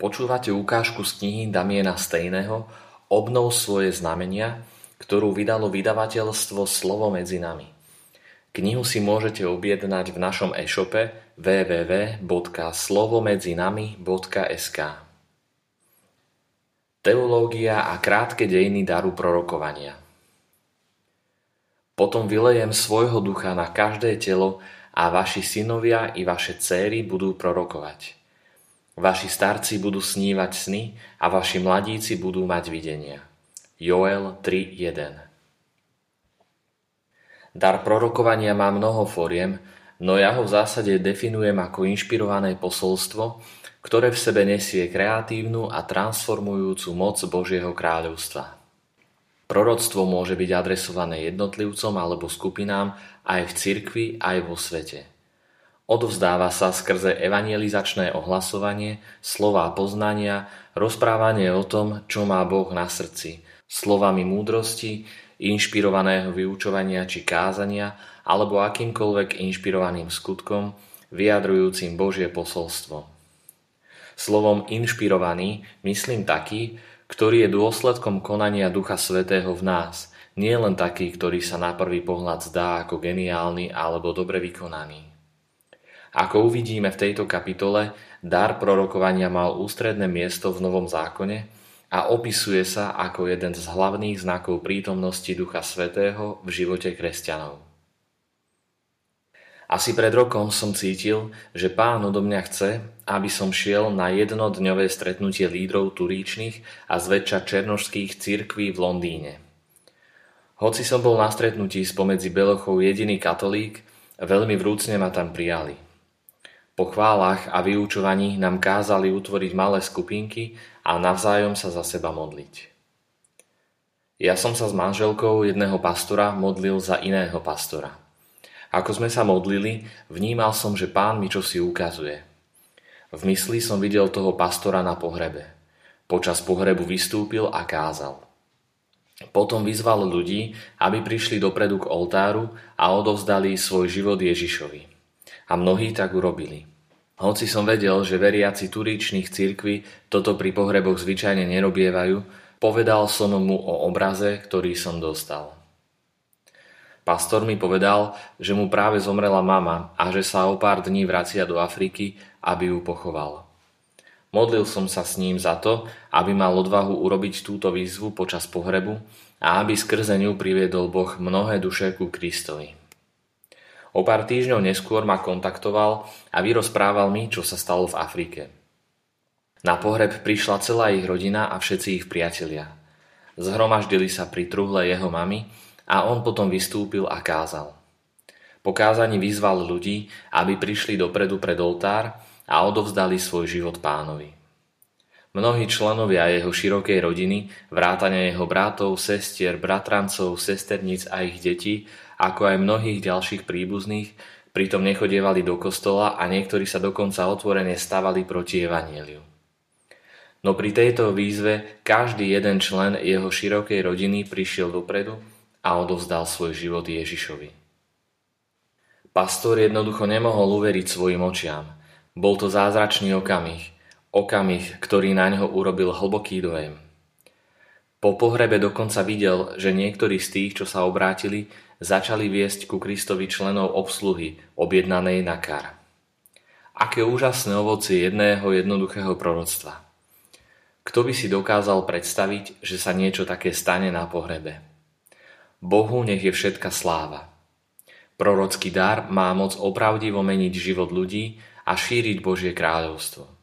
Počúvate ukážku z knihy Damiena Stejného Obnov svoje znamenia, ktorú vydalo vydavateľstvo Slovo medzi nami. Knihu si môžete objednať v našom e-shope www.slovomedzinami.sk Teológia a krátke dejiny daru prorokovania Potom vylejem svojho ducha na každé telo a vaši synovia i vaše céry budú prorokovať. Vaši starci budú snívať sny a vaši mladíci budú mať videnia. Joel 3.1 Dar prorokovania má mnoho foriem, no ja ho v zásade definujem ako inšpirované posolstvo, ktoré v sebe nesie kreatívnu a transformujúcu moc Božieho kráľovstva. Proroctvo môže byť adresované jednotlivcom alebo skupinám aj v cirkvi, aj vo svete. Odovzdáva sa skrze evangelizačné ohlasovanie, slová poznania, rozprávanie o tom, čo má Boh na srdci, slovami múdrosti, inšpirovaného vyučovania či kázania alebo akýmkoľvek inšpirovaným skutkom, vyjadrujúcim Božie posolstvo. Slovom inšpirovaný myslím taký, ktorý je dôsledkom konania Ducha Svetého v nás, nie len taký, ktorý sa na prvý pohľad zdá ako geniálny alebo dobre vykonaný. Ako uvidíme v tejto kapitole, dar prorokovania mal ústredné miesto v Novom zákone a opisuje sa ako jeden z hlavných znakov prítomnosti Ducha Svetého v živote kresťanov. Asi pred rokom som cítil, že pán odo mňa chce, aby som šiel na jednodňové stretnutie lídrov turíčnych a zväčša černožských cirkví v Londýne. Hoci som bol na stretnutí spomedzi Belochov jediný katolík, veľmi vrúcne ma tam prijali – po chválach a vyučovaní nám kázali utvoriť malé skupinky a navzájom sa za seba modliť. Ja som sa s manželkou jedného pastora modlil za iného pastora. Ako sme sa modlili, vnímal som, že pán mi čosi ukazuje. V mysli som videl toho pastora na pohrebe. Počas pohrebu vystúpil a kázal. Potom vyzval ľudí, aby prišli dopredu k oltáru a odovzdali svoj život Ježišovi. A mnohí tak urobili. Hoci som vedel, že veriaci turíčných cirkví toto pri pohreboch zvyčajne nerobievajú, povedal som mu o obraze, ktorý som dostal. Pastor mi povedal, že mu práve zomrela mama a že sa o pár dní vracia do Afriky, aby ju pochoval. Modlil som sa s ním za to, aby mal odvahu urobiť túto výzvu počas pohrebu a aby skrze ňu priviedol Boh mnohé duše ku Kristovi. O pár týždňov neskôr ma kontaktoval a vyrozprával mi, čo sa stalo v Afrike. Na pohreb prišla celá ich rodina a všetci ich priatelia. Zhromaždili sa pri truhle jeho mamy a on potom vystúpil a kázal. Po kázaní vyzval ľudí, aby prišli dopredu pred oltár a odovzdali svoj život pánovi. Mnohí členovia jeho širokej rodiny, vrátane jeho bratov, sestier, bratrancov, sesterníc a ich detí ako aj mnohých ďalších príbuzných, pritom nechodievali do kostola a niektorí sa dokonca otvorene stavali proti evanieliu. No pri tejto výzve každý jeden člen jeho širokej rodiny prišiel dopredu a odovzdal svoj život Ježišovi. Pastor jednoducho nemohol uveriť svojim očiam. Bol to zázračný okamih, okamih, ktorý na ňo urobil hlboký dojem. Po pohrebe dokonca videl, že niektorí z tých, čo sa obrátili, začali viesť ku Kristovi členov obsluhy, objednanej na kar. Aké úžasné ovocie jedného jednoduchého proroctva. Kto by si dokázal predstaviť, že sa niečo také stane na pohrebe? Bohu nech je všetka sláva. Prorocký dar má moc opravdivo meniť život ľudí a šíriť Božie kráľovstvo.